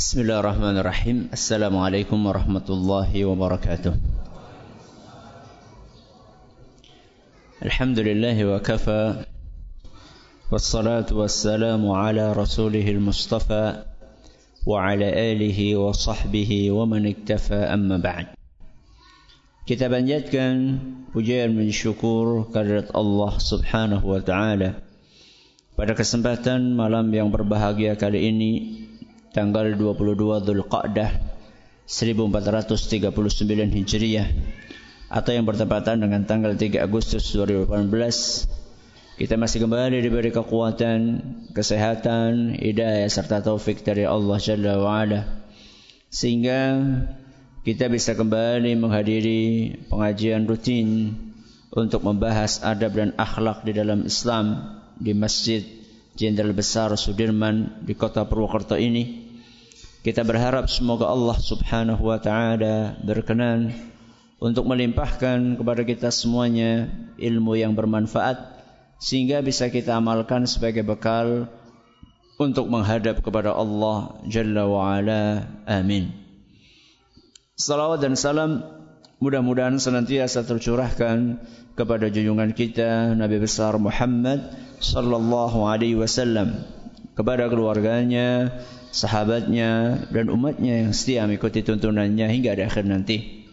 بسم الله الرحمن الرحيم السلام عليكم ورحمة الله وبركاته الحمد لله وكفى والصلاة والسلام على رسوله المصطفى وعلى آله وصحبه ومن اكتفى أما بعد Kita panjatkan pujian dan syukur kehadirat Allah Subhanahu wa taala. Pada kesempatan malam yang berbahagia kali ini tanggal 22 Dzulqa'dah 1439 Hijriah. Atau yang bertepatan dengan tanggal 3 Agustus 2018 kita masih kembali diberi kekuatan, kesehatan, hidayah serta taufik dari Allah Jalla wa ala sehingga kita bisa kembali menghadiri pengajian rutin untuk membahas adab dan akhlak di dalam Islam di Masjid Jenderal Besar Sudirman di kota Purwokerto ini. Kita berharap semoga Allah Subhanahu wa taala berkenan untuk melimpahkan kepada kita semuanya ilmu yang bermanfaat sehingga bisa kita amalkan sebagai bekal untuk menghadap kepada Allah Jalla wa ala. Amin. Salawat dan salam mudah-mudahan senantiasa tercurahkan kepada junjungan kita Nabi besar Muhammad sallallahu alaihi wasallam kepada keluarganya, sahabatnya dan umatnya yang setia mengikuti tuntunannya hingga di akhir nanti.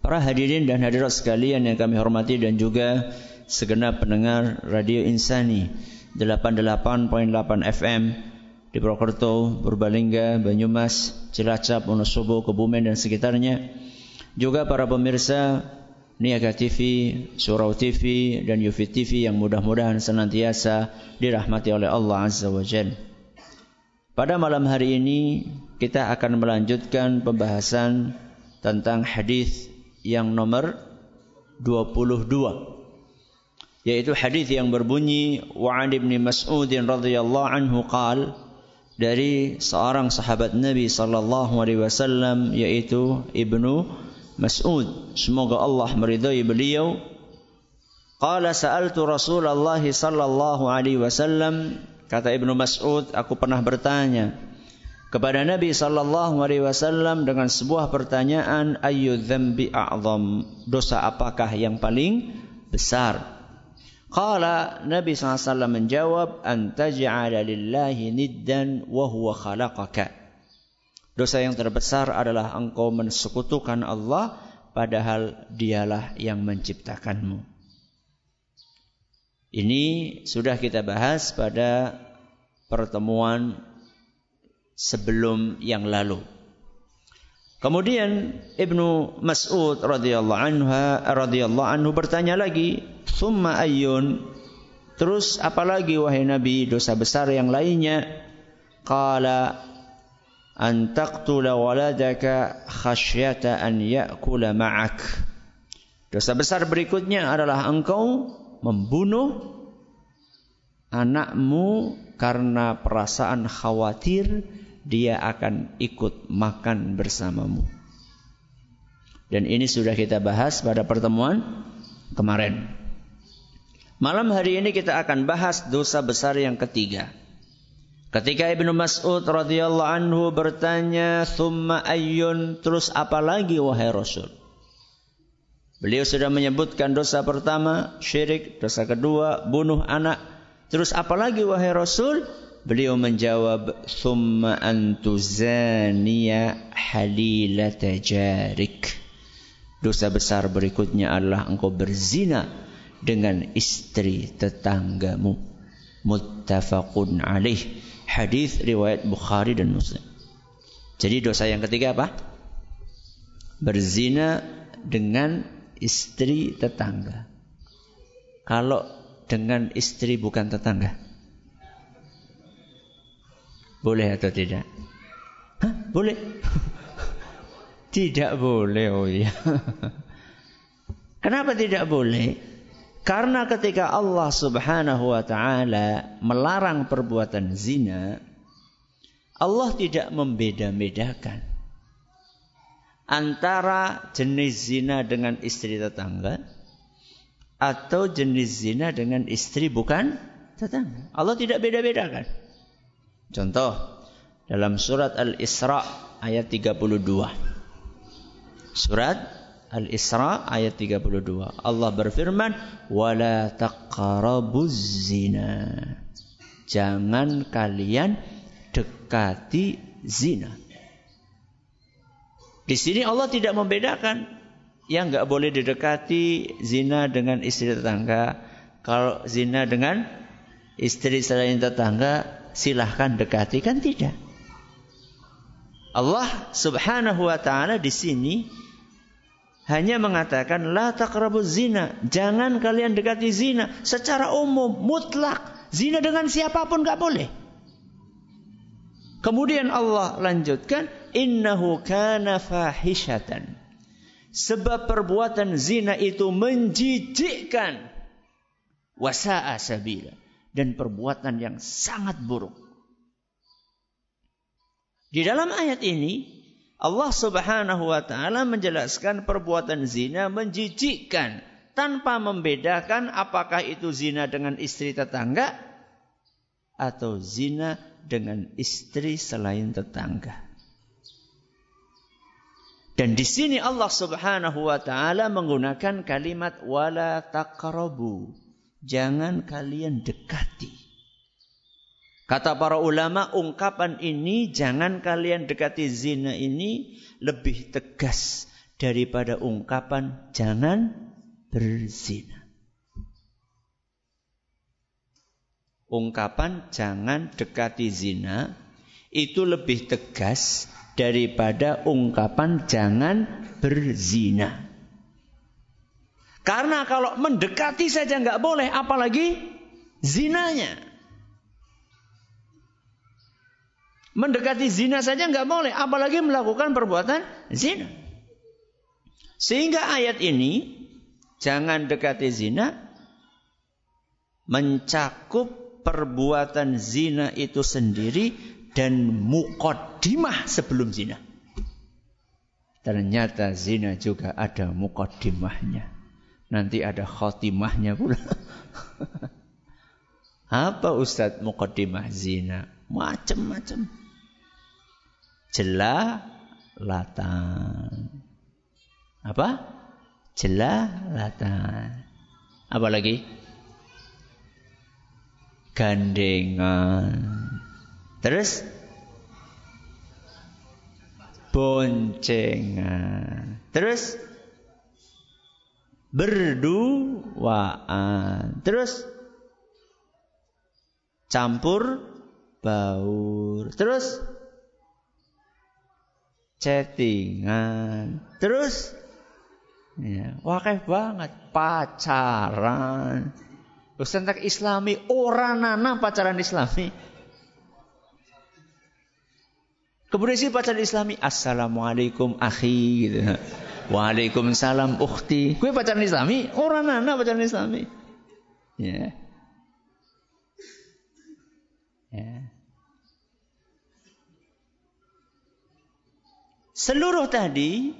Para hadirin dan hadirat sekalian yang kami hormati dan juga segenap pendengar Radio Insani 88.8 FM di Purwokerto, Purbalingga, Banyumas, Cilacap, Wonosobo, Kebumen dan sekitarnya. Juga para pemirsa Niaga TV, Surau TV dan Yufi TV yang mudah-mudahan senantiasa dirahmati oleh Allah Azza wa Jalla. Pada malam hari ini kita akan melanjutkan pembahasan tentang hadis yang nomor 22 yaitu hadis yang berbunyi wa an ibni Mas'ud radhiyallahu anhu qal dari seorang sahabat Nabi sallallahu alaihi wasallam yaitu Ibnu Mas'ud semoga Allah meridai beliau. Qala sa'altu Rasulullah sallallahu alaihi wasallam kata Ibnu Mas'ud aku pernah bertanya kepada Nabi sallallahu alaihi wasallam dengan sebuah pertanyaan ayyu dzambi a'zam? Dosa apakah yang paling besar? Qala Nabi SAW menjawab antaj'ala lillahi niddan wa huwa khalaqaka. Dosa yang terbesar adalah engkau mensekutukan Allah padahal dialah yang menciptakanmu. Ini sudah kita bahas pada pertemuan sebelum yang lalu. Kemudian Ibnu Mas'ud radhiyallahu anhu radhiyallahu anhu bertanya lagi, "Tsumma ayyun?" Terus apalagi wahai Nabi dosa besar yang lainnya? Qala an taqtula waladaka khasyata an ya'kula ma'ak. Dosa besar berikutnya adalah engkau membunuh anakmu karena perasaan khawatir dia akan ikut makan bersamamu. Dan ini sudah kita bahas pada pertemuan kemarin. Malam hari ini kita akan bahas dosa besar yang ketiga. Ketika Ibnu Mas'ud radhiyallahu anhu bertanya, "Tsumma ayyun?" Terus apa lagi wahai Rasul? Beliau sudah menyebutkan dosa pertama, syirik, dosa kedua, bunuh anak. Terus apa lagi wahai Rasul? Beliau menjawab, "Tsumma antuzaniya halilata jarik." Dosa besar berikutnya adalah engkau berzina dengan istri tetanggamu. Muttafaqun alaih. Hadis riwayat Bukhari dan Muslim. Jadi dosa yang ketiga apa? Berzina dengan istri tetangga. Kalau dengan istri bukan tetangga. Boleh atau tidak? Hah? Boleh? tidak boleh, oh iya. Kenapa tidak boleh? Karena ketika Allah Subhanahu wa taala melarang perbuatan zina, Allah tidak membeda-bedakan antara jenis zina dengan istri tetangga atau jenis zina dengan istri bukan tetangga. Allah tidak beda-bedakan. Contoh, dalam surat Al-Isra ayat 32. Surat Al-Isra ayat 32. Allah berfirman, "Wala taqrabuz zina." Jangan kalian dekati zina. Di sini Allah tidak membedakan yang nggak boleh didekati zina dengan istri tetangga. Kalau zina dengan istri selain tetangga silahkan dekati kan tidak. Allah Subhanahu wa taala di sini hanya mengatakan la taqrabuz zina, jangan kalian dekati zina secara umum mutlak. Zina dengan siapa pun nggak boleh. Kemudian Allah lanjutkan, innahu kana fahishatan. Sebab perbuatan zina itu menjijikkan wasa'a sabila dan perbuatan yang sangat buruk. Di dalam ayat ini Allah Subhanahu wa taala menjelaskan perbuatan zina menjijikkan tanpa membedakan apakah itu zina dengan istri tetangga atau zina dengan istri selain tetangga. Dan di sini Allah Subhanahu wa taala menggunakan kalimat wala taqrabu. Jangan kalian dekati. Kata para ulama, ungkapan ini jangan kalian dekati zina ini lebih tegas daripada ungkapan jangan berzina. Ungkapan jangan dekati zina itu lebih tegas daripada ungkapan jangan berzina. Karena kalau mendekati saja nggak boleh, apalagi zinanya. Mendekati zina saja nggak boleh, apalagi melakukan perbuatan zina. Sehingga ayat ini jangan dekati zina mencakup perbuatan zina itu sendiri dan mukodimah sebelum zina. Ternyata zina juga ada mukodimahnya. Nanti ada khotimahnya pula. Apa Ustadz mukodimah zina? Macam-macam. Jelalatan. Apa? Jelalatan. Apa lagi? Gandengan Terus boncengan. Terus berduaan. Terus campur baur. Terus chattingan. Terus ya, wakai banget pacaran. Ustaz Islami orang nana pacaran Islami. Kemudian si pacaran Islami, Assalamualaikum akhi gitu. Waalaikumsalam ukhti. Gue pacaran Islami, orang anak pacaran Islami. Ya. Ya. Seluruh tadi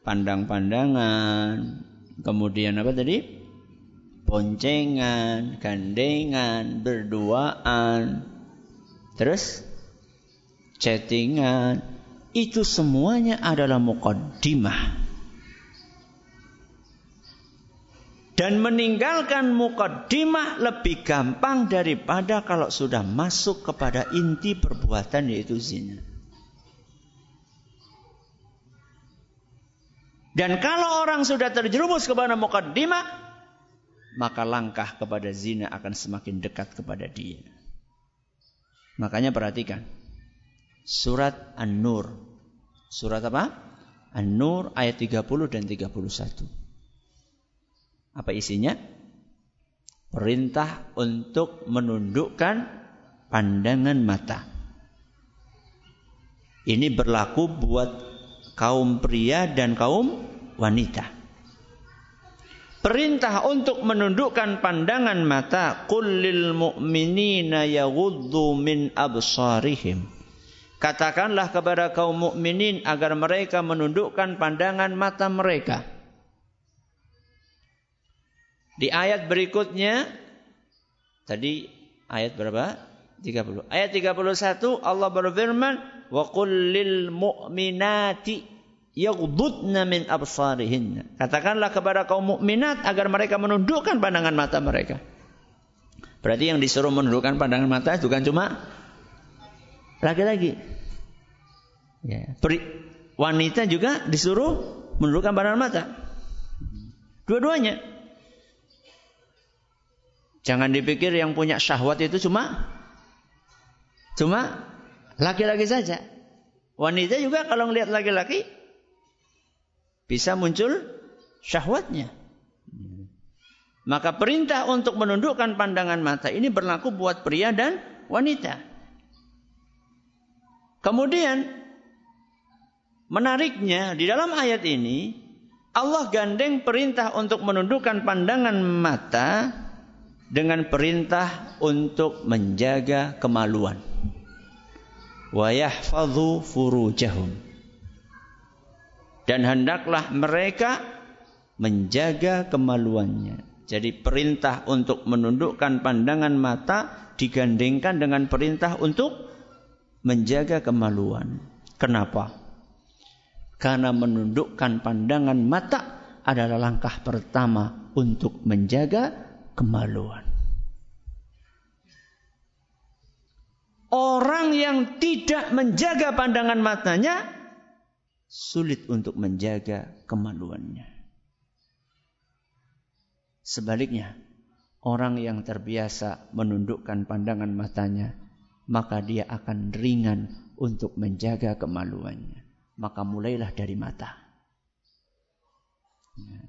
pandang-pandangan, kemudian apa tadi? Boncengan, gandengan, berduaan. Terus chattingan, itu semuanya adalah mukaddimah. Dan meninggalkan mukaddimah lebih gampang daripada kalau sudah masuk kepada inti perbuatan yaitu zina. Dan kalau orang sudah terjerumus kepada mukaddimah, maka langkah kepada zina akan semakin dekat kepada dia. Makanya perhatikan surat An-Nur. Surat apa? An-Nur ayat 30 dan 31. Apa isinya? Perintah untuk menundukkan pandangan mata. Ini berlaku buat kaum pria dan kaum wanita. Perintah untuk menundukkan pandangan mata qul lil mu'minina yaghuddu min absarihim Katakanlah kepada kaum mukminin agar mereka menundukkan pandangan mata mereka. Di ayat berikutnya tadi ayat berapa? 30. Ayat 31 Allah berfirman, "Wa qul lil mu'minati yaghdudna min absarihinna." Katakanlah kepada kaum mukminat agar mereka menundukkan pandangan mata mereka. Berarti yang disuruh menundukkan pandangan mata itu kan cuma laki-laki. Ya. Wanita juga disuruh menundukkan pandangan mata. Dua-duanya. Jangan dipikir yang punya syahwat itu cuma Cuma laki-laki saja. Wanita juga kalau melihat laki-laki bisa muncul syahwatnya. Maka perintah untuk menundukkan pandangan mata ini berlaku buat pria dan wanita. Kemudian menariknya di dalam ayat ini Allah gandeng perintah untuk menundukkan pandangan mata dengan perintah untuk menjaga kemaluan. Wa furujahum. Dan hendaklah mereka menjaga kemaluannya. Jadi perintah untuk menundukkan pandangan mata digandengkan dengan perintah untuk menjaga kemaluan. Kenapa? Karena menundukkan pandangan mata adalah langkah pertama untuk menjaga kemaluan. Orang yang tidak menjaga pandangan matanya sulit untuk menjaga kemaluannya. Sebaliknya, orang yang terbiasa menundukkan pandangan matanya, maka dia akan ringan untuk menjaga kemaluannya. Maka mulailah dari mata. Ya.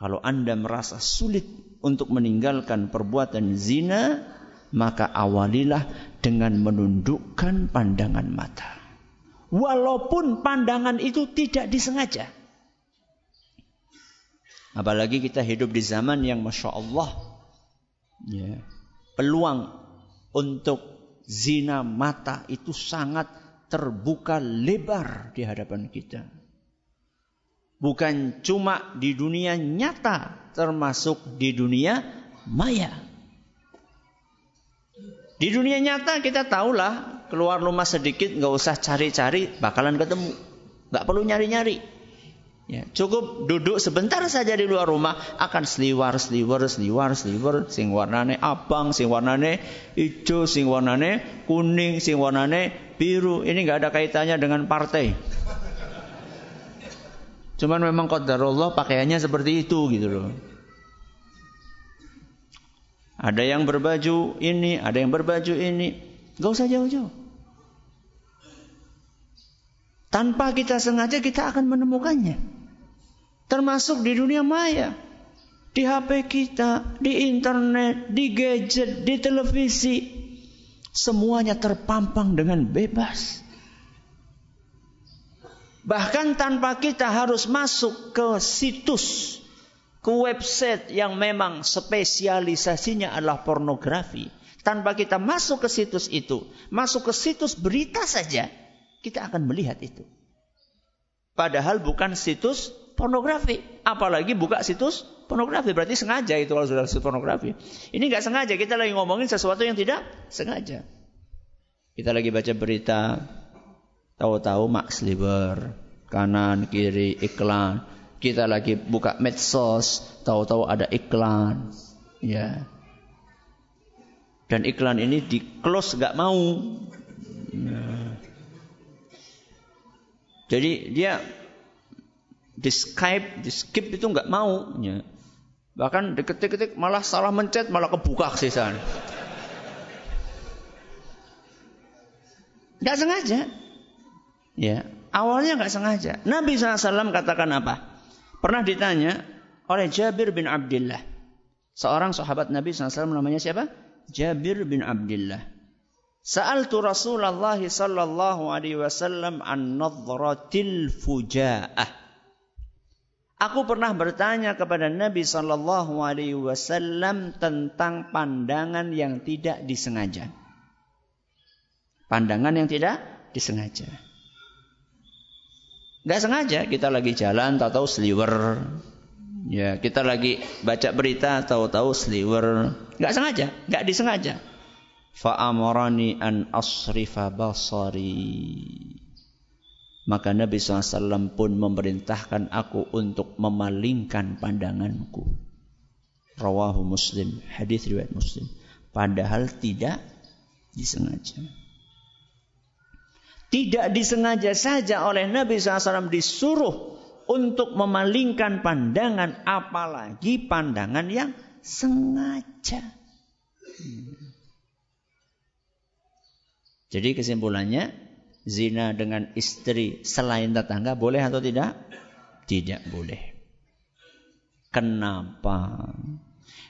Kalau Anda merasa sulit untuk meninggalkan perbuatan zina, maka awalilah dengan menundukkan pandangan mata. Walaupun pandangan itu tidak disengaja. Apalagi kita hidup di zaman yang Masya Allah. Ya, peluang untuk zina mata itu sangat terbuka lebar di hadapan kita bukan cuma di dunia nyata, termasuk di dunia maya. Di dunia nyata kita tahulah keluar rumah sedikit nggak usah cari-cari bakalan ketemu, nggak perlu nyari-nyari. Ya, cukup duduk sebentar saja di luar rumah akan seliwar, seliwar, seliwar, seliwar, sing warnane abang, sing warnane hijau, sing warnane kuning, sing warnane biru. Ini nggak ada kaitannya dengan partai. Cuman memang qadarullah pakaiannya seperti itu gitu loh. Ada yang berbaju ini, ada yang berbaju ini. Gak usah jauh-jauh. Tanpa kita sengaja kita akan menemukannya. Termasuk di dunia maya. Di HP kita, di internet, di gadget, di televisi. Semuanya terpampang dengan bebas. Bahkan tanpa kita harus masuk ke situs, ke website yang memang spesialisasinya adalah pornografi. Tanpa kita masuk ke situs itu, masuk ke situs berita saja, kita akan melihat itu. Padahal bukan situs pornografi. Apalagi buka situs pornografi. Berarti sengaja itu kalau sudah situs pornografi. Ini nggak sengaja. Kita lagi ngomongin sesuatu yang tidak sengaja. Kita lagi baca berita Tahu-tahu Max Liver, kanan kiri iklan. Kita lagi buka medsos, tahu-tahu ada iklan. Ya. Dan iklan ini di close gak mau. Ya. Jadi dia di Skype, di skip itu nggak mau. Ya. Bahkan diketik-ketik malah salah mencet, malah kebuka sih sana. Gak sengaja. Ya, awalnya nggak sengaja. Nabi SAW katakan apa? Pernah ditanya oleh Jabir bin Abdullah. Seorang sahabat Nabi SAW namanya siapa? Jabir bin Abdullah. Sa'altu Rasulullah sallallahu alaihi wasallam an nadratil fujaah. Aku pernah bertanya kepada Nabi sallallahu alaihi wasallam tentang pandangan yang tidak disengaja. Pandangan yang tidak disengaja. Nggak sengaja kita lagi jalan tahu-tahu sliwer. Ya, kita lagi baca berita tahu-tahu sliwer. Nggak sengaja, nggak disengaja. Fa'amarani an asrifa basari. Maka Nabi SAW pun memerintahkan aku untuk memalingkan pandanganku. Rawahu Muslim, hadis riwayat Muslim. Padahal tidak disengaja. Tidak disengaja saja oleh Nabi SAW disuruh untuk memalingkan pandangan, apalagi pandangan yang sengaja. Jadi kesimpulannya, zina dengan istri selain tetangga boleh atau tidak? Tidak boleh. Kenapa?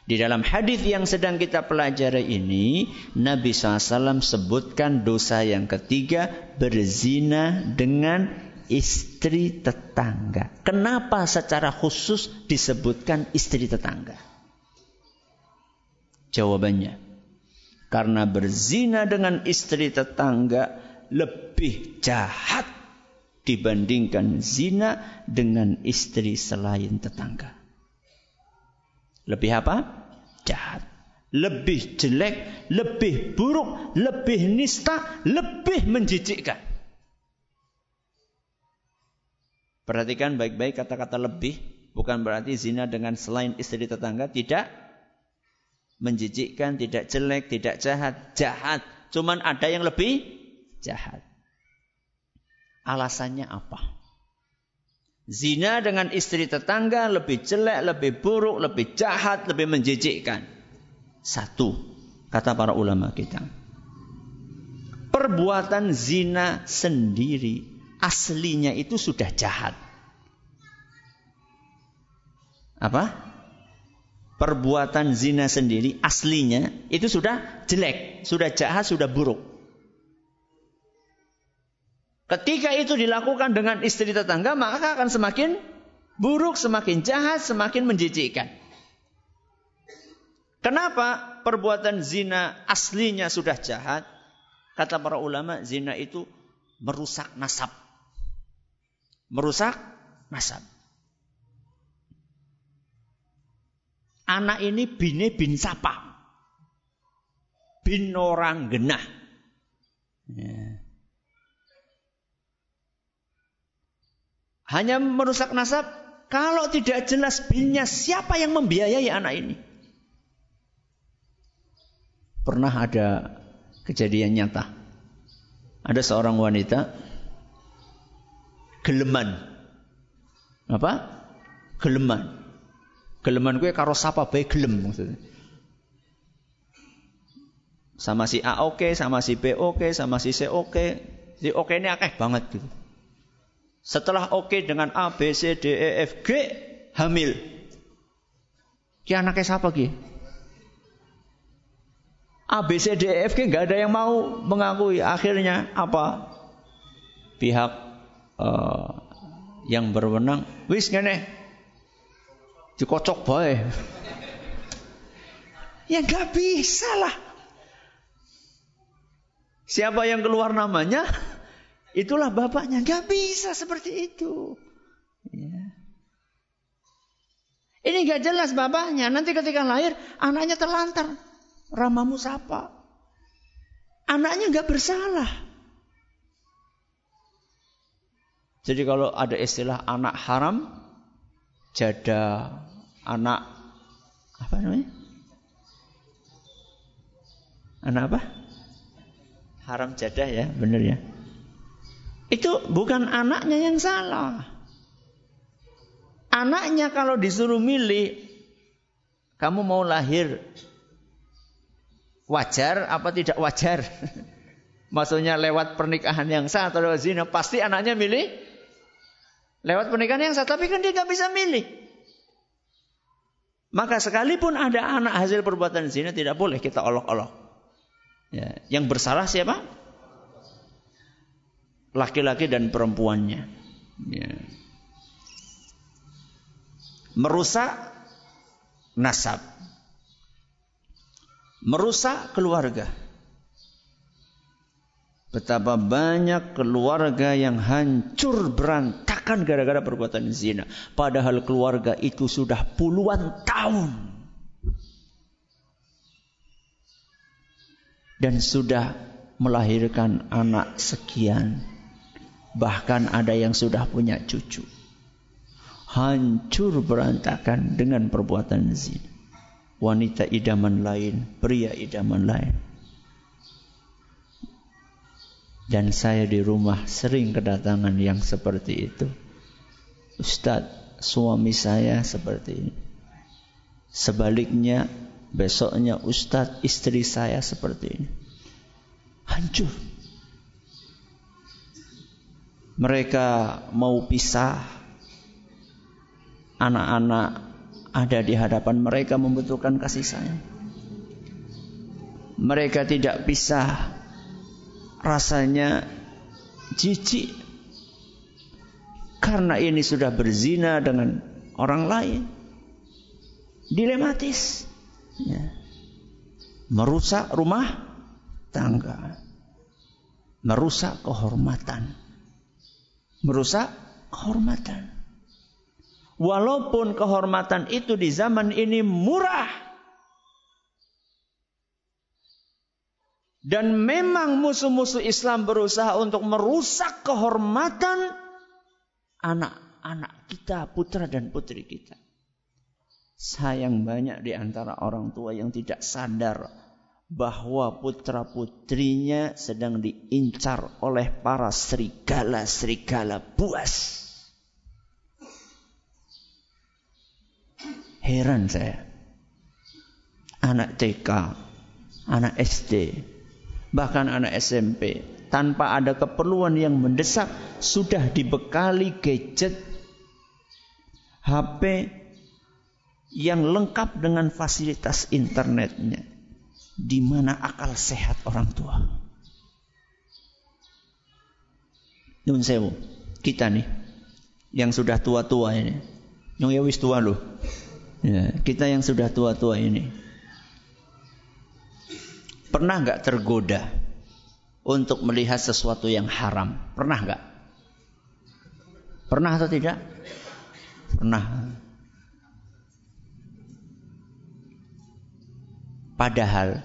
Di dalam hadis yang sedang kita pelajari ini, Nabi SAW sebutkan dosa yang ketiga berzina dengan istri tetangga. Kenapa secara khusus disebutkan istri tetangga? Jawabannya, karena berzina dengan istri tetangga lebih jahat dibandingkan zina dengan istri selain tetangga. Lebih apa? Jahat. Lebih jelek, lebih buruk, lebih nista, lebih menjijikkan. Perhatikan baik-baik kata-kata lebih. Bukan berarti zina dengan selain istri tetangga tidak menjijikkan, tidak jelek, tidak jahat. Jahat. Cuman ada yang lebih jahat. Alasannya apa? Zina dengan istri tetangga lebih jelek, lebih buruk, lebih jahat, lebih menjijikkan. Satu, kata para ulama kita. Perbuatan zina sendiri aslinya itu sudah jahat. Apa? Perbuatan zina sendiri aslinya itu sudah jelek, sudah jahat, sudah buruk. Ketika itu dilakukan dengan istri tetangga, maka akan semakin buruk, semakin jahat, semakin menjijikkan. Kenapa perbuatan zina aslinya sudah jahat? Kata para ulama, zina itu merusak nasab. Merusak nasab. Anak ini bine bin sapa. Bin orang genah. Ya. Hanya merusak nasab kalau tidak jelas binnya siapa yang membiayai anak ini. Pernah ada kejadian nyata. Ada seorang wanita geleman. Apa? Geleman. Geleman gue karo sapa baik gelem maksudnya. Sama si A oke, okay, sama si B oke, okay, sama si C oke. Okay. Si oke ini akeh banget gitu. Setelah oke okay dengan A, B, C, D, E, F, G, hamil. Ki anaknya siapa Ki? A, B, C, D, E, F, G nggak ada yang mau mengakui. Akhirnya apa? Pihak uh, yang berwenang, wis ngene, dikocok bae. ya nggak bisa lah. Siapa yang keluar namanya? Itulah bapaknya. Gak bisa seperti itu. Ya. Ini gak jelas bapaknya. Nanti ketika lahir, anaknya terlantar. Ramamu siapa? Anaknya gak bersalah. Jadi kalau ada istilah anak haram, jada, anak apa namanya? Anak apa? Haram jadah ya, benar ya. Itu bukan anaknya yang salah. Anaknya kalau disuruh milih, kamu mau lahir wajar apa tidak wajar? Maksudnya lewat pernikahan yang sah atau lewat zina, pasti anaknya milih lewat pernikahan yang sah. Tapi kan dia nggak bisa milih. Maka sekalipun ada anak hasil perbuatan zina tidak boleh kita olok-olok. Ya, yang bersalah siapa? Laki-laki dan perempuannya. Ya. Merusak nasab. Merusak keluarga. Betapa banyak keluarga yang hancur berantakan gara-gara perbuatan zina. Padahal keluarga itu sudah puluhan tahun dan sudah melahirkan anak sekian. Bahkan ada yang sudah punya cucu. Hancur berantakan dengan perbuatan zina. Wanita idaman lain, pria idaman lain. Dan saya di rumah sering kedatangan yang seperti itu. Ustadz, suami saya seperti ini. Sebaliknya, besoknya Ustadz, istri saya seperti ini. Hancur. Mereka mau pisah. Anak-anak ada di hadapan mereka membutuhkan kasih sayang. Mereka tidak pisah rasanya jijik karena ini sudah berzina dengan orang lain dilematis ya. merusak rumah tangga merusak kehormatan merusak kehormatan walaupun kehormatan itu di zaman ini murah Dan memang musuh-musuh Islam berusaha untuk merusak kehormatan anak-anak kita, putra dan putri kita. Sayang banyak di antara orang tua yang tidak sadar bahwa putra putrinya sedang diincar oleh para serigala-serigala buas. Heran saya. Anak TK, anak SD, bahkan anak SMP tanpa ada keperluan yang mendesak sudah dibekali gadget HP yang lengkap dengan fasilitas internetnya di mana akal sehat orang tua Nun sewu kita nih yang sudah tua-tua ini yang ya wis tua loh ya, kita yang sudah tua-tua ini Pernah nggak tergoda untuk melihat sesuatu yang haram? Pernah nggak? Pernah atau tidak? Pernah. Padahal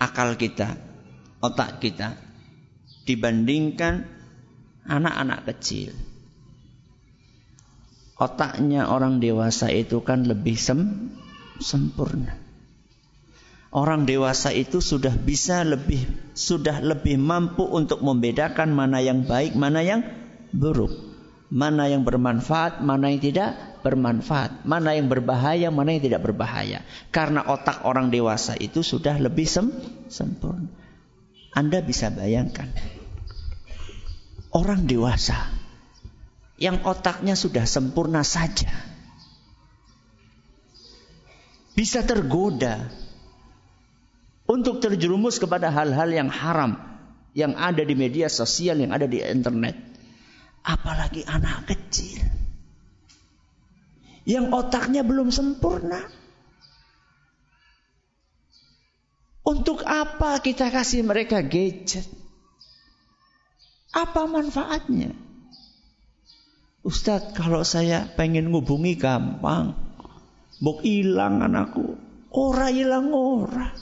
akal kita, otak kita dibandingkan anak-anak kecil. Otaknya orang dewasa itu kan lebih sem sempurna. Orang dewasa itu sudah bisa lebih sudah lebih mampu untuk membedakan mana yang baik, mana yang buruk. Mana yang bermanfaat, mana yang tidak bermanfaat. Mana yang berbahaya, mana yang tidak berbahaya. Karena otak orang dewasa itu sudah lebih sem sempurna. Anda bisa bayangkan. Orang dewasa yang otaknya sudah sempurna saja bisa tergoda untuk terjerumus kepada hal-hal yang haram yang ada di media sosial, yang ada di internet. Apalagi anak kecil yang otaknya belum sempurna. Untuk apa kita kasih mereka gadget? Apa manfaatnya? Ustadz, kalau saya pengen ngubungi gampang. Bok hilang anakku. Ora hilang ora.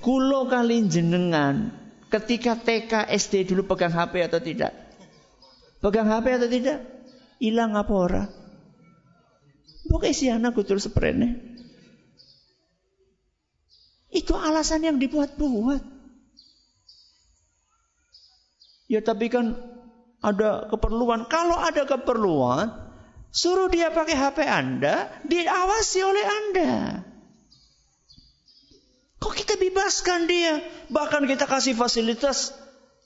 Kulo kali jenengan ketika TK SD dulu pegang HP atau tidak? Pegang HP atau tidak? Hilang apa ora? Anak terus seprene. Itu alasan yang dibuat-buat. Ya tapi kan ada keperluan. Kalau ada keperluan, suruh dia pakai HP Anda, diawasi oleh Anda. Kok kita bebaskan dia? Bahkan kita kasih fasilitas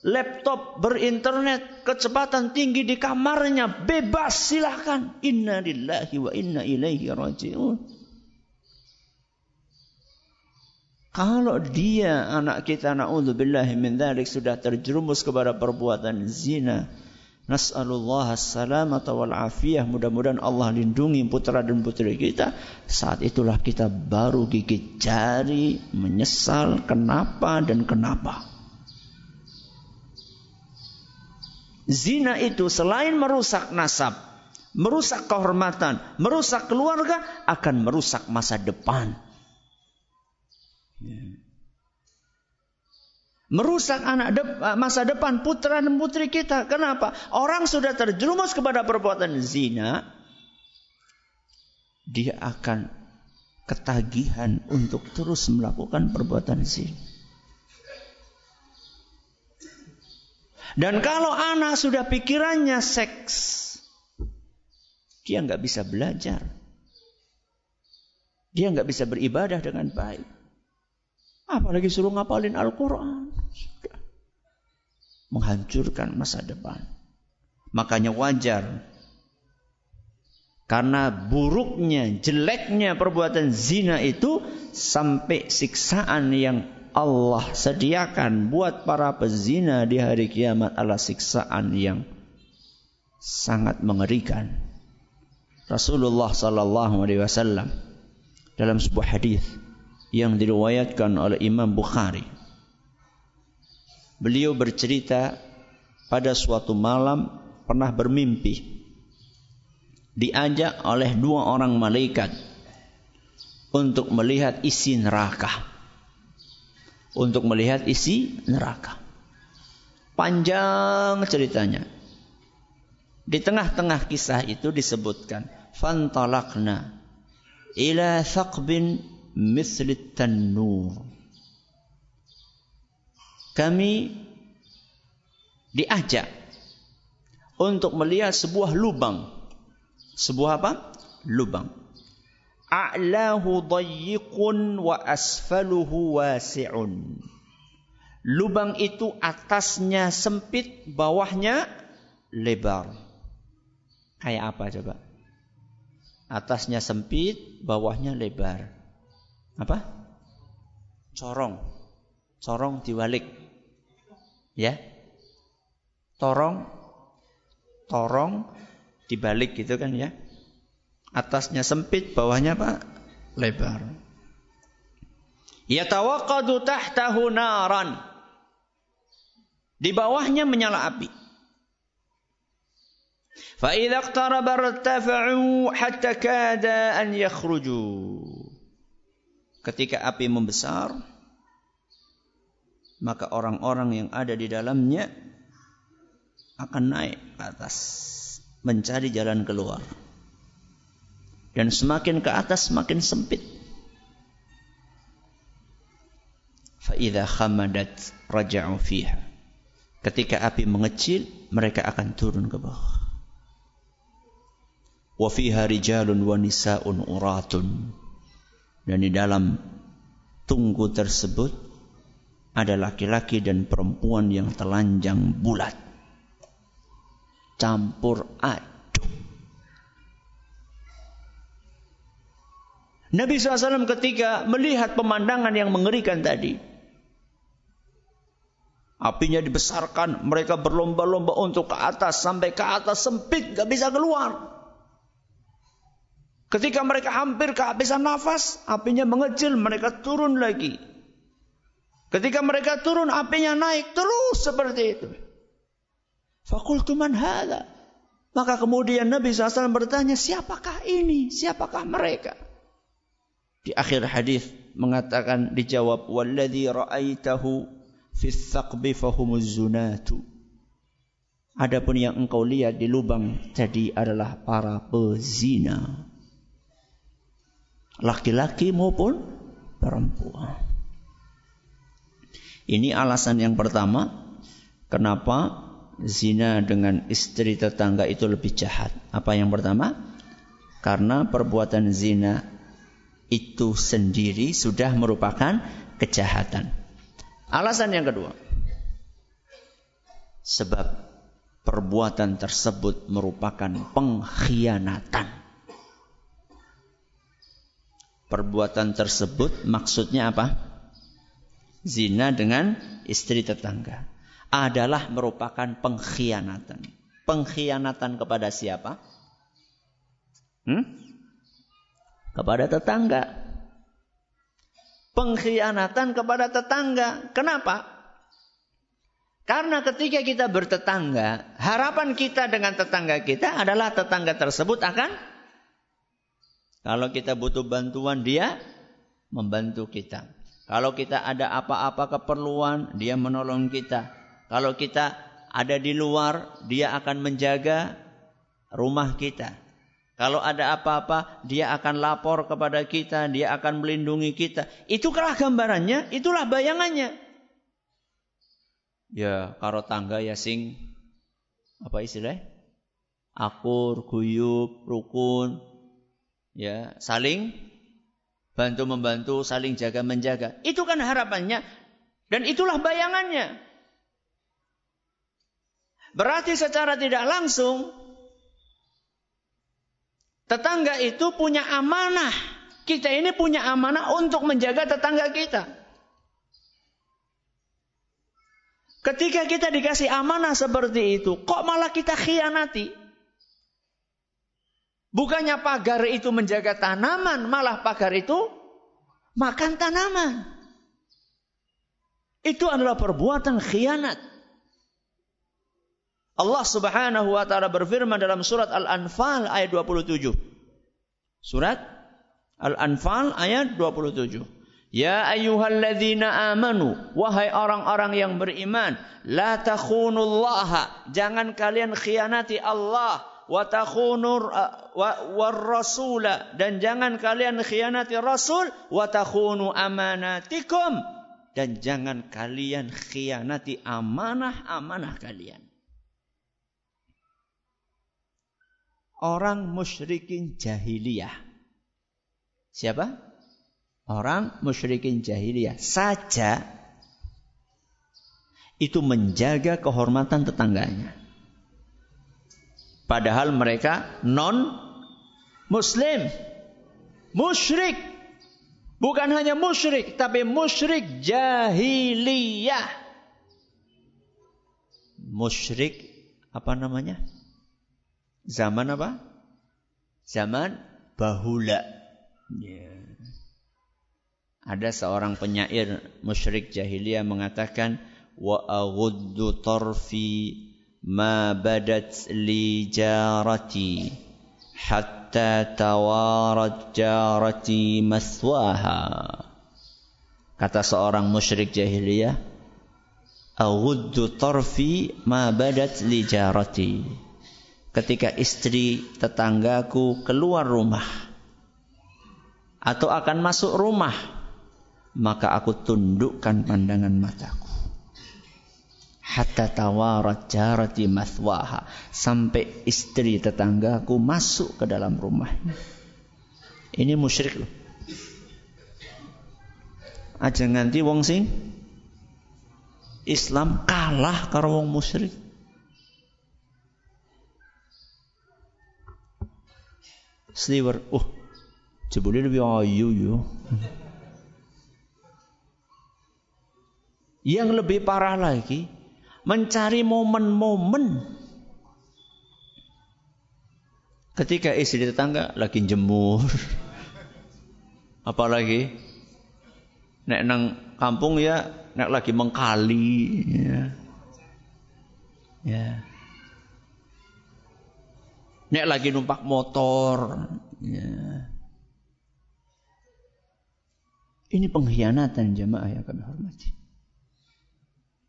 laptop berinternet kecepatan tinggi di kamarnya bebas silahkan inna lillahi wa inna ilaihi rajiun kalau dia anak kita naudzubillahi min dzalik sudah terjerumus kepada perbuatan zina Nas'alullah salamata wal afiyah. Mudah-mudahan Allah lindungi putra dan putri kita. Saat itulah kita baru gigit jari, menyesal kenapa dan kenapa. Zina itu selain merusak nasab, merusak kehormatan, merusak keluarga, akan merusak masa depan. Ya. Merusak anak de masa depan putra dan putri kita. Kenapa? Orang sudah terjerumus kepada perbuatan zina. Dia akan ketagihan untuk terus melakukan perbuatan zina. Dan kalau anak sudah pikirannya seks, dia nggak bisa belajar. Dia nggak bisa beribadah dengan baik. Apalagi suruh ngapalin Al-Quran. Menghancurkan masa depan. Makanya wajar. Karena buruknya, jeleknya perbuatan zina itu sampai siksaan yang Allah sediakan buat para pezina di hari kiamat adalah siksaan yang sangat mengerikan. Rasulullah sallallahu alaihi wasallam dalam sebuah hadis yang diriwayatkan oleh Imam Bukhari. Beliau bercerita pada suatu malam pernah bermimpi diajak oleh dua orang malaikat untuk melihat isi neraka. Untuk melihat isi neraka. Panjang ceritanya. Di tengah-tengah kisah itu disebutkan fantalaqna ila thaqbin misli tannur. Kami diajak untuk melihat sebuah lubang. Sebuah apa? Lubang. A'lahu dayyiqun wa asfaluhu wasi'un. Lubang itu atasnya sempit, bawahnya lebar. Kayak apa coba? Atasnya sempit, bawahnya lebar. Apa? Corong. Corong diwalik. Ya. Torong. Torong dibalik gitu kan ya. Atasnya sempit, bawahnya apa? Lebar. Yatawaqqadu tahtahu naran. Di bawahnya menyala api. فإذا اقترب ارتفعوا حتى كاد أن يخرجوا Ketika api membesar, maka orang-orang yang ada di dalamnya akan naik ke atas, mencari jalan keluar. Dan semakin ke atas semakin sempit. Fa'idha khamadat raja'u fiha. Ketika api mengecil, mereka akan turun ke bawah. Wa fiha rijalun wa nisa'un uratun. Dan di dalam tungku tersebut ada laki-laki dan perempuan yang telanjang bulat. Campur ad Nabi SAW ketika melihat pemandangan yang mengerikan tadi Apinya dibesarkan, mereka berlomba-lomba untuk ke atas sampai ke atas sempit, gak bisa keluar. Ketika mereka hampir kehabisan nafas, apinya mengecil, mereka turun lagi. Ketika mereka turun, apinya naik terus seperti itu. Fakultu man. Maka kemudian Nabi SAW bertanya, siapakah ini? Siapakah mereka? Di akhir hadis mengatakan dijawab, Walladhi ra'aitahu fi fahumuz zunatu. Adapun yang engkau lihat di lubang tadi adalah para pezina laki-laki maupun perempuan. Ini alasan yang pertama kenapa zina dengan istri tetangga itu lebih jahat. Apa yang pertama? Karena perbuatan zina itu sendiri sudah merupakan kejahatan. Alasan yang kedua. Sebab perbuatan tersebut merupakan pengkhianatan. Perbuatan tersebut maksudnya apa? Zina dengan istri tetangga adalah merupakan pengkhianatan. Pengkhianatan kepada siapa? Hmm? Kepada tetangga. Pengkhianatan kepada tetangga. Kenapa? Karena ketika kita bertetangga, harapan kita dengan tetangga kita adalah tetangga tersebut akan kalau kita butuh bantuan dia membantu kita. Kalau kita ada apa-apa keperluan, dia menolong kita. Kalau kita ada di luar, dia akan menjaga rumah kita. Kalau ada apa-apa, dia akan lapor kepada kita, dia akan melindungi kita. Itulah gambarannya, itulah bayangannya. Ya, karo tangga ya sing apa istilahnya? Akur, guyub, rukun, ya saling bantu membantu, saling jaga menjaga. Itu kan harapannya dan itulah bayangannya. Berarti secara tidak langsung tetangga itu punya amanah. Kita ini punya amanah untuk menjaga tetangga kita. Ketika kita dikasih amanah seperti itu, kok malah kita khianati? Bukannya pagar itu menjaga tanaman, malah pagar itu makan tanaman. Itu adalah perbuatan khianat. Allah Subhanahu wa taala berfirman dalam surat Al-Anfal ayat 27. Surat Al-Anfal ayat 27. Ya ayyuhalladzina amanu wahai orang-orang yang beriman la takhunullaha jangan kalian khianati Allah wa takhunur wa rasula dan jangan kalian khianati rasul wa takhunu amanatikum dan jangan kalian khianati amanah-amanah kalian orang musyrikin jahiliyah. Siapa? Orang musyrikin jahiliyah saja itu menjaga kehormatan tetangganya. Padahal mereka non muslim. Musyrik. Bukan hanya musyrik, tapi musyrik jahiliyah. Musyrik apa namanya? Zaman apa? Zaman bahula. Yeah. Ada seorang penyair musyrik jahiliyah mengatakan wa aghuddu tarfi ma badat li jarati hatta tawarat jarati maswaha. Kata seorang musyrik jahiliyah, aghuddu tarfi ma badat li jarati ketika istri tetanggaku keluar rumah atau akan masuk rumah, maka aku tundukkan pandangan mataku. Hatta tawarat jarati mathwaha. Sampai istri tetanggaku masuk ke dalam rumahnya. Ini musyrik loh. Aja nganti wong sing Islam kalah karo wong musyrik. Sliver. Oh, jebule lebih ayu yo. Yang lebih parah lagi, mencari momen-momen ketika istri tetangga lagi jemur. Apalagi nek nang kampung ya nek lagi mengkali ya. Ya. Nek lagi numpak motor. Ya. Ini pengkhianatan jemaah yang kami hormati.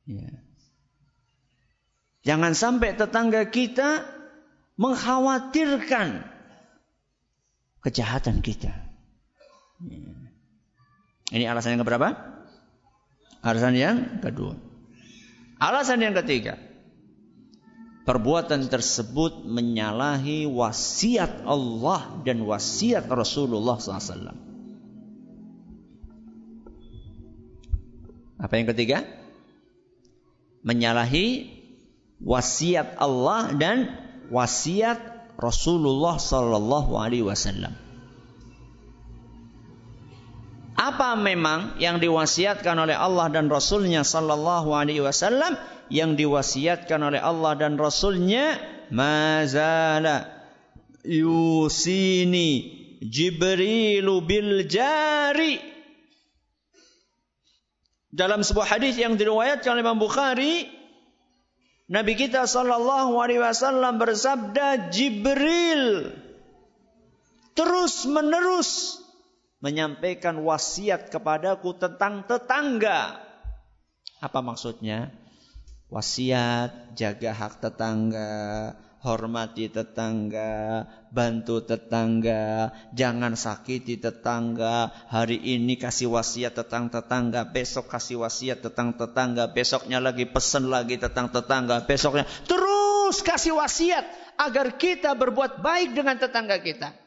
Ya. Jangan sampai tetangga kita mengkhawatirkan kejahatan kita. Ya. Ini alasan yang keberapa? Alasan yang kedua. Alasan yang ketiga perbuatan tersebut menyalahi wasiat Allah dan wasiat Rasulullah SAW. Apa yang ketiga? Menyalahi wasiat Allah dan wasiat Rasulullah Sallallahu Alaihi Wasallam. Apa memang yang diwasiatkan oleh Allah dan Rasulnya Sallallahu Alaihi Wasallam? Yang diwasiatkan oleh Allah dan Rasulnya mazala yusini Jibrilu bil jari dalam sebuah hadis yang diriwayatkan oleh Imam Bukhari Nabi kita sallallahu alaihi wasallam bersabda Jibril terus menerus menyampaikan wasiat kepadaku tentang tetangga. Apa maksudnya? Wasiat, jaga hak tetangga, hormati tetangga, bantu tetangga, jangan sakiti tetangga. Hari ini kasih wasiat tentang tetangga, besok kasih wasiat tentang tetangga, besoknya lagi pesen lagi tentang tetangga, besoknya terus kasih wasiat agar kita berbuat baik dengan tetangga kita.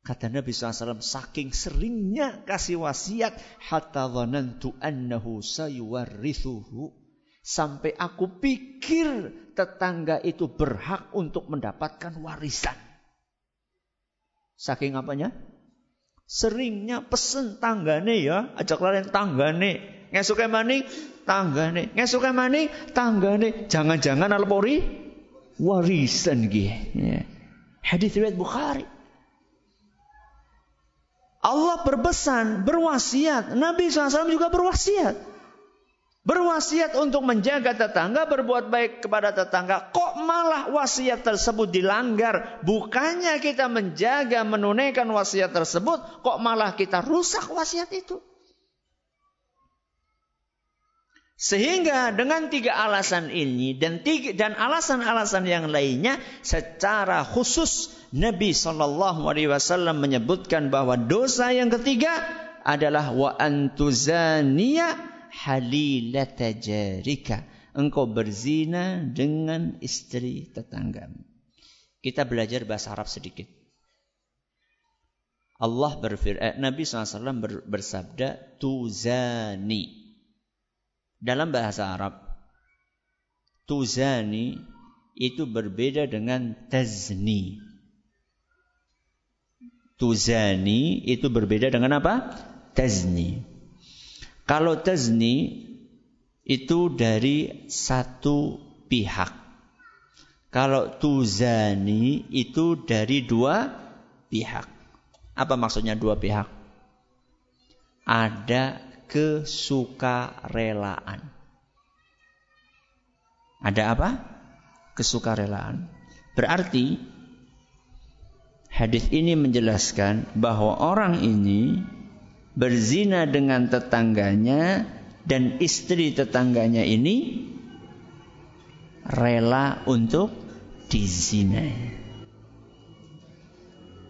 Kata Nabi SAW, saking seringnya kasih wasiat, hatta dhanantu annahu sayuwarrithuhu. Sampai aku pikir tetangga itu berhak untuk mendapatkan warisan. Saking apanya? Seringnya pesen tanggane ya, ajak laren tanggane. Ngesuke mani tanggane. Ngesuke mani tanggane. Jangan-jangan alpori warisan gitu. Ya. Hadis riwayat Bukhari. Allah berpesan, berwasiat. Nabi SAW juga berwasiat. Berwasiat untuk menjaga tetangga, berbuat baik kepada tetangga. Kok malah wasiat tersebut dilanggar? Bukannya kita menjaga, menunaikan wasiat tersebut, kok malah kita rusak wasiat itu? Sehingga dengan tiga alasan ini dan tiga, dan alasan-alasan yang lainnya secara khusus Nabi Shallallahu Alaihi Wasallam menyebutkan bahwa dosa yang ketiga adalah wa antuzania halilata jarika. Engkau berzina dengan istri tetanggamu. Kita belajar bahasa Arab sedikit. Allah berfirman, eh, Nabi SAW bersabda, tuzani dalam bahasa Arab, tuzani itu berbeda dengan tazni. Tuzani itu berbeda dengan apa? Tazni. Kalau tazni itu dari satu pihak. Kalau tuzani itu dari dua pihak. Apa maksudnya dua pihak? Ada kesukarelaan. Ada apa? Kesukarelaan. Berarti hadis ini menjelaskan bahwa orang ini berzina dengan tetangganya dan istri tetangganya ini rela untuk dizinai.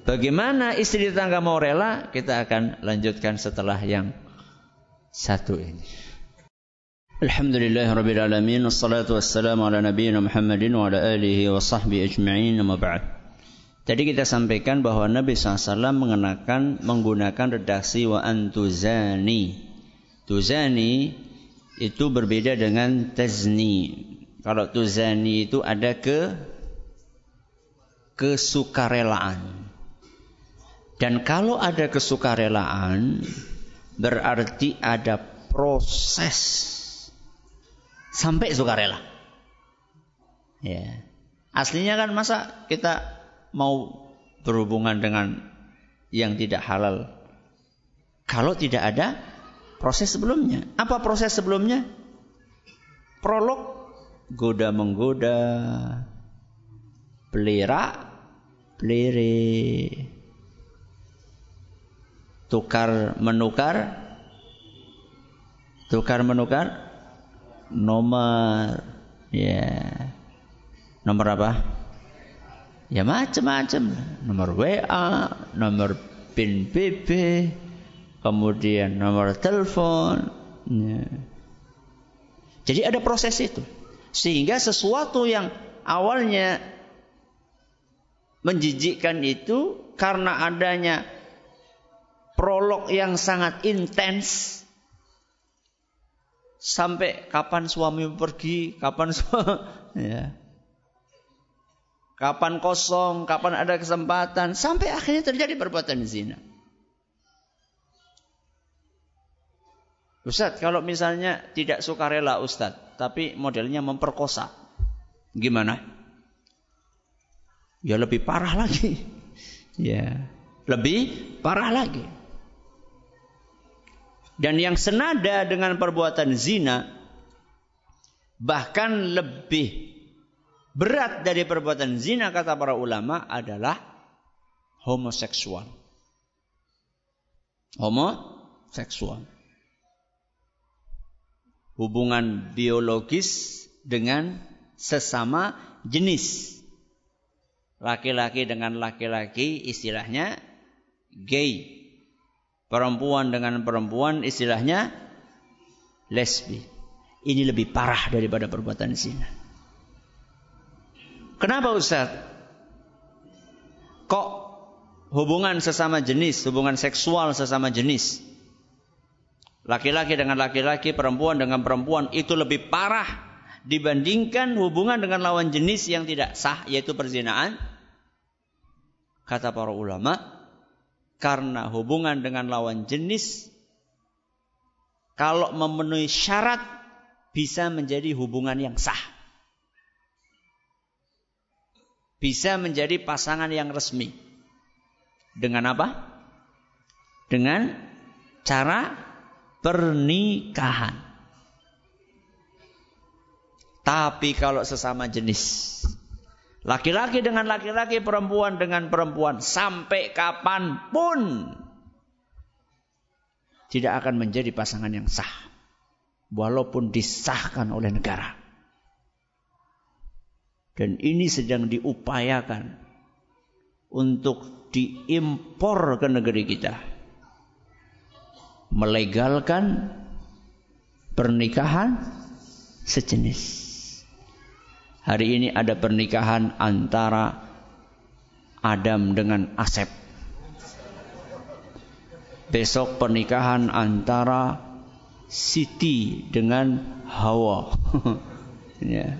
Bagaimana istri tetangga mau rela? Kita akan lanjutkan setelah yang satu ini. Alhamdulillah Rabbil Alamin wassalamu ala nabiyina Muhammadin Wa ala alihi wa sahbihi ajma'in Tadi kita sampaikan bahwa Nabi SAW mengenakan menggunakan redaksi wa antuzani. Tuzani itu berbeda dengan tazni. Kalau tuzani itu ada ke kesukarelaan. Dan kalau ada kesukarelaan, berarti ada proses sampai sukarela. Ya. Aslinya kan masa kita mau berhubungan dengan yang tidak halal kalau tidak ada proses sebelumnya. Apa proses sebelumnya? Prolog goda menggoda, pelira, pelire, tukar menukar? Tukar menukar? Nomor ya. Nomor apa? Ya macam-macam nomor WA nomor PIN BB kemudian nomor telepon ya. jadi ada proses itu. Sehingga sesuatu yang awalnya menjijikkan itu karena adanya prolog yang sangat intens sampai kapan suami pergi, kapan suami, ya. Kapan kosong, kapan ada kesempatan, sampai akhirnya terjadi perbuatan zina. Ustaz, kalau misalnya tidak suka rela Ustaz, tapi modelnya memperkosa, gimana? Ya lebih parah lagi. Ya, lebih parah lagi. Dan yang senada dengan perbuatan zina bahkan lebih berat dari perbuatan zina kata para ulama adalah homoseksual. homoseksual. Hubungan biologis dengan sesama jenis. Laki-laki dengan laki-laki istilahnya gay. Perempuan dengan perempuan istilahnya lesbi. Ini lebih parah daripada perbuatan zina. Kenapa Ustaz? Kok hubungan sesama jenis, hubungan seksual sesama jenis. Laki-laki dengan laki-laki, perempuan dengan perempuan itu lebih parah dibandingkan hubungan dengan lawan jenis yang tidak sah yaitu perzinaan. Kata para ulama, karena hubungan dengan lawan jenis kalau memenuhi syarat bisa menjadi hubungan yang sah. Bisa menjadi pasangan yang resmi. Dengan apa? Dengan cara pernikahan. Tapi kalau sesama jenis, laki-laki dengan laki-laki, perempuan dengan perempuan, sampai kapan pun tidak akan menjadi pasangan yang sah, walaupun disahkan oleh negara. Dan ini sedang diupayakan untuk diimpor ke negeri kita. Melegalkan pernikahan sejenis. Hari ini ada pernikahan antara Adam dengan Asep. Besok pernikahan antara Siti dengan Hawa. ya.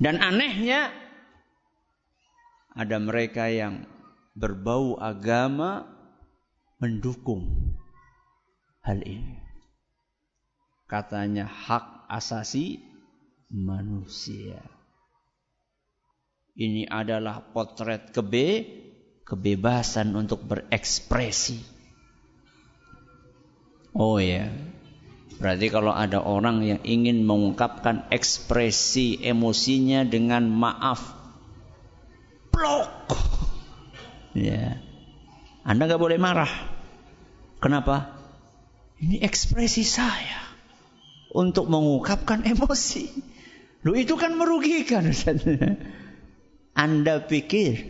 Dan anehnya ada mereka yang berbau agama mendukung hal ini. Katanya hak asasi manusia. Ini adalah potret kebe kebebasan untuk berekspresi. Oh ya, Berarti kalau ada orang yang ingin mengungkapkan ekspresi emosinya dengan maaf, blok. Ya. Anda nggak boleh marah. Kenapa? Ini ekspresi saya untuk mengungkapkan emosi. Lu itu kan merugikan. Anda pikir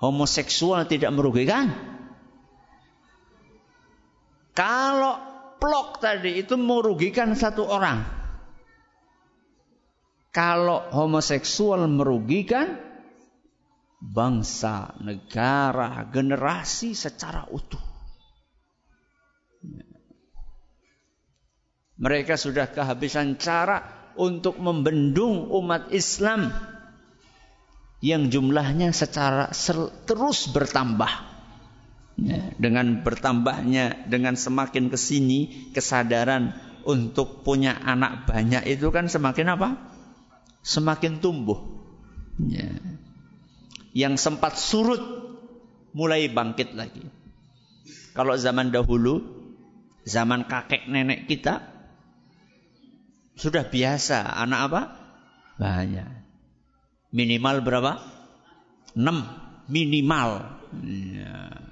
homoseksual tidak merugikan? Kalau plok tadi itu merugikan satu orang. Kalau homoseksual merugikan bangsa, negara, generasi secara utuh. Mereka sudah kehabisan cara untuk membendung umat Islam yang jumlahnya secara terus bertambah. Ya, dengan bertambahnya, dengan semakin ke sini kesadaran untuk punya anak banyak itu kan semakin apa? Semakin tumbuh. Ya. Yang sempat surut mulai bangkit lagi. Kalau zaman dahulu, zaman kakek nenek kita sudah biasa anak apa? Banyak. Minimal berapa? 6 minimal. Ya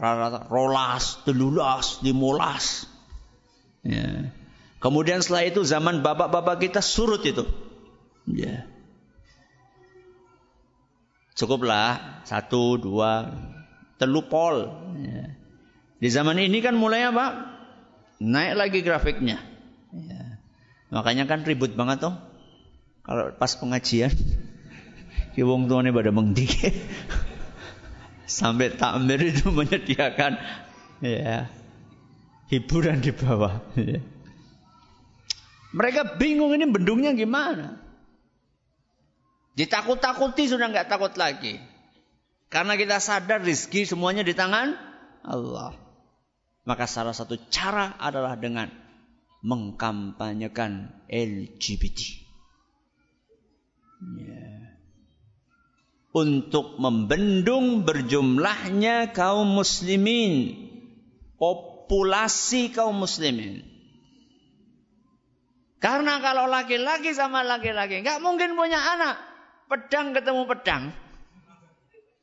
rolas, telulas, dimulas. Ya. Kemudian setelah itu zaman bapak-bapak kita surut itu. Ya. Cukuplah satu, dua, telupol. Ya. Di zaman ini kan mulai apa? Naik lagi grafiknya. Ya. Makanya kan ribut banget tuh. Kalau pas pengajian, ki wong tuane pada mengdi. Sampai takmir itu menyediakan ya hiburan di bawah. Ya. Mereka bingung ini bendungnya gimana. Ditakut-takuti sudah nggak takut lagi. Karena kita sadar rizki semuanya di tangan Allah. Maka salah satu cara adalah dengan mengkampanyekan LGBT. Yeah untuk membendung berjumlahnya kaum muslimin, populasi kaum muslimin. Karena kalau laki-laki sama laki-laki nggak mungkin punya anak. pedang ketemu pedang.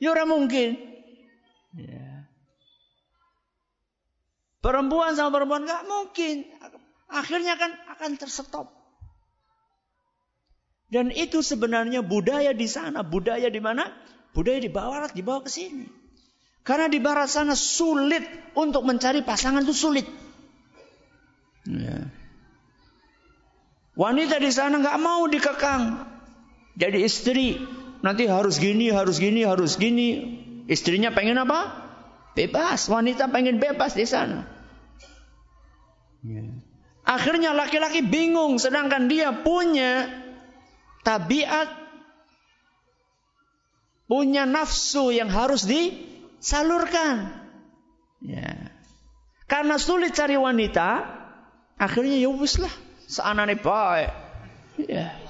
Ya ora mungkin. Ya. Perempuan sama perempuan nggak mungkin. Akhirnya kan akan tersetop. Dan itu sebenarnya budaya di sana. Budaya di mana? Budaya di barat dibawa ke sini. Karena di barat sana sulit untuk mencari pasangan itu sulit. Ya. Wanita di sana nggak mau dikekang. Jadi istri nanti harus gini, harus gini, harus gini. Istrinya pengen apa? Bebas. Wanita pengen bebas di sana. Ya. Akhirnya laki-laki bingung, sedangkan dia punya tabiat, punya nafsu yang harus disalurkan. Ya. Karena sulit cari wanita, akhirnya ya wis lah seanane baik. Ya.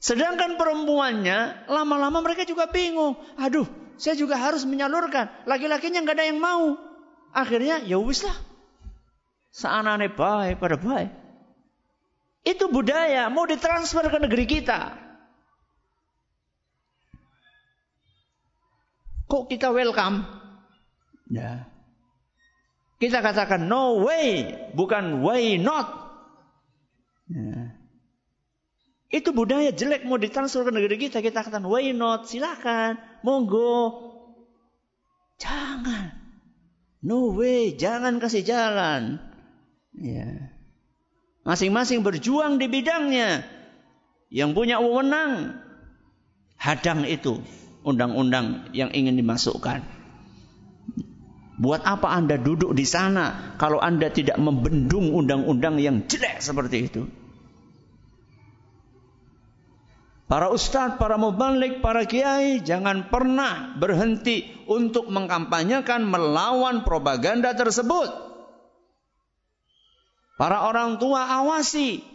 Sedangkan perempuannya lama-lama mereka juga bingung. Aduh, saya juga harus menyalurkan. Laki-lakinya nggak ada yang mau. Akhirnya ya wis lah. Seanane baik pada baik. Itu budaya mau ditransfer ke negeri kita. Kok kita welcome? Ya. Kita katakan no way, bukan why not. Ya. Itu budaya jelek mau ditransfer ke negeri kita. Kita katakan why not, silakan, monggo. Jangan. No way, jangan kasih jalan. Ya. Masing-masing berjuang di bidangnya. Yang punya wewenang hadang itu undang-undang yang ingin dimasukkan. Buat apa Anda duduk di sana kalau Anda tidak membendung undang-undang yang jelek seperti itu? Para ustadz, para mubalik, para kiai jangan pernah berhenti untuk mengkampanyekan melawan propaganda tersebut. Para orang tua awasi.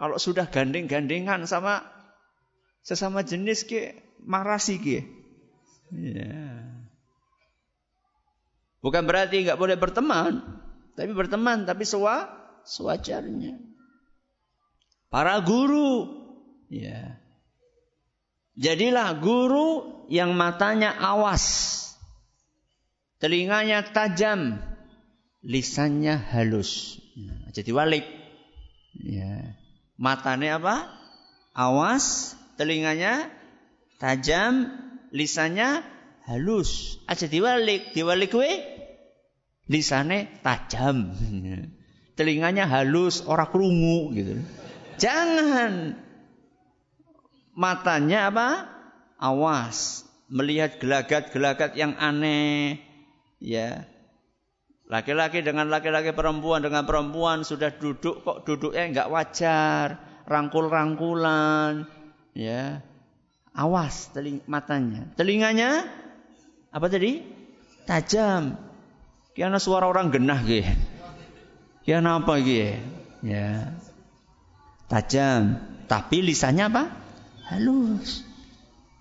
Kalau sudah gandeng-gandengan sama sesama jenis ke marasi ke. Yeah. Bukan berarti nggak boleh berteman, tapi berteman tapi sewa sewajarnya. Para guru, ya. Jadilah guru yang matanya awas, telinganya tajam, lisannya halus. Nah, jadi walik. Ya. Matanya apa? Awas, telinganya tajam, lisannya halus. Aja diwalik, diwalik we lisane tajam. Telinganya halus, ora krungu gitu. Jangan matanya apa? Awas, melihat gelagat-gelagat yang aneh. Ya. Laki-laki dengan laki-laki, perempuan dengan perempuan sudah duduk kok duduknya enggak wajar, rangkul-rangkulan, ya. Awas teling matanya. Telinganya apa tadi? Tajam. Kiana suara orang genah ge. Kiana apa ge? Ya. Tajam. Tapi lisannya apa? Halus.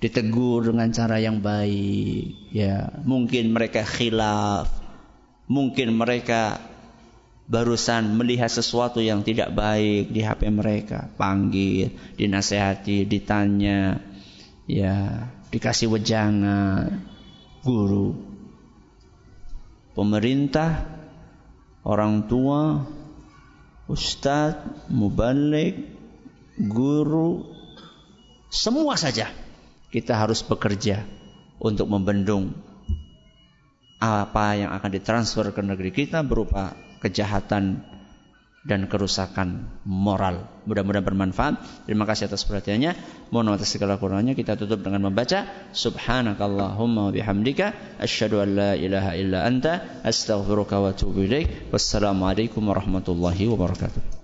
Ditegur dengan cara yang baik. Ya, mungkin mereka khilaf. Mungkin mereka barusan melihat sesuatu yang tidak baik di HP mereka, panggil, dinasehati, ditanya, ya, dikasih wejangan guru, pemerintah, orang tua, ustadz, mubalik, guru, semua saja kita harus bekerja untuk membendung apa yang akan ditransfer ke negeri kita berupa kejahatan dan kerusakan moral. Mudah-mudahan bermanfaat. Terima kasih atas perhatiannya. Mohon atas segala kurangnya kita tutup dengan membaca Subhanakallahumma bihamdika asyhadu an la ilaha illa anta astaghfiruka wa atubu ilaik. Wassalamualaikum warahmatullahi wabarakatuh.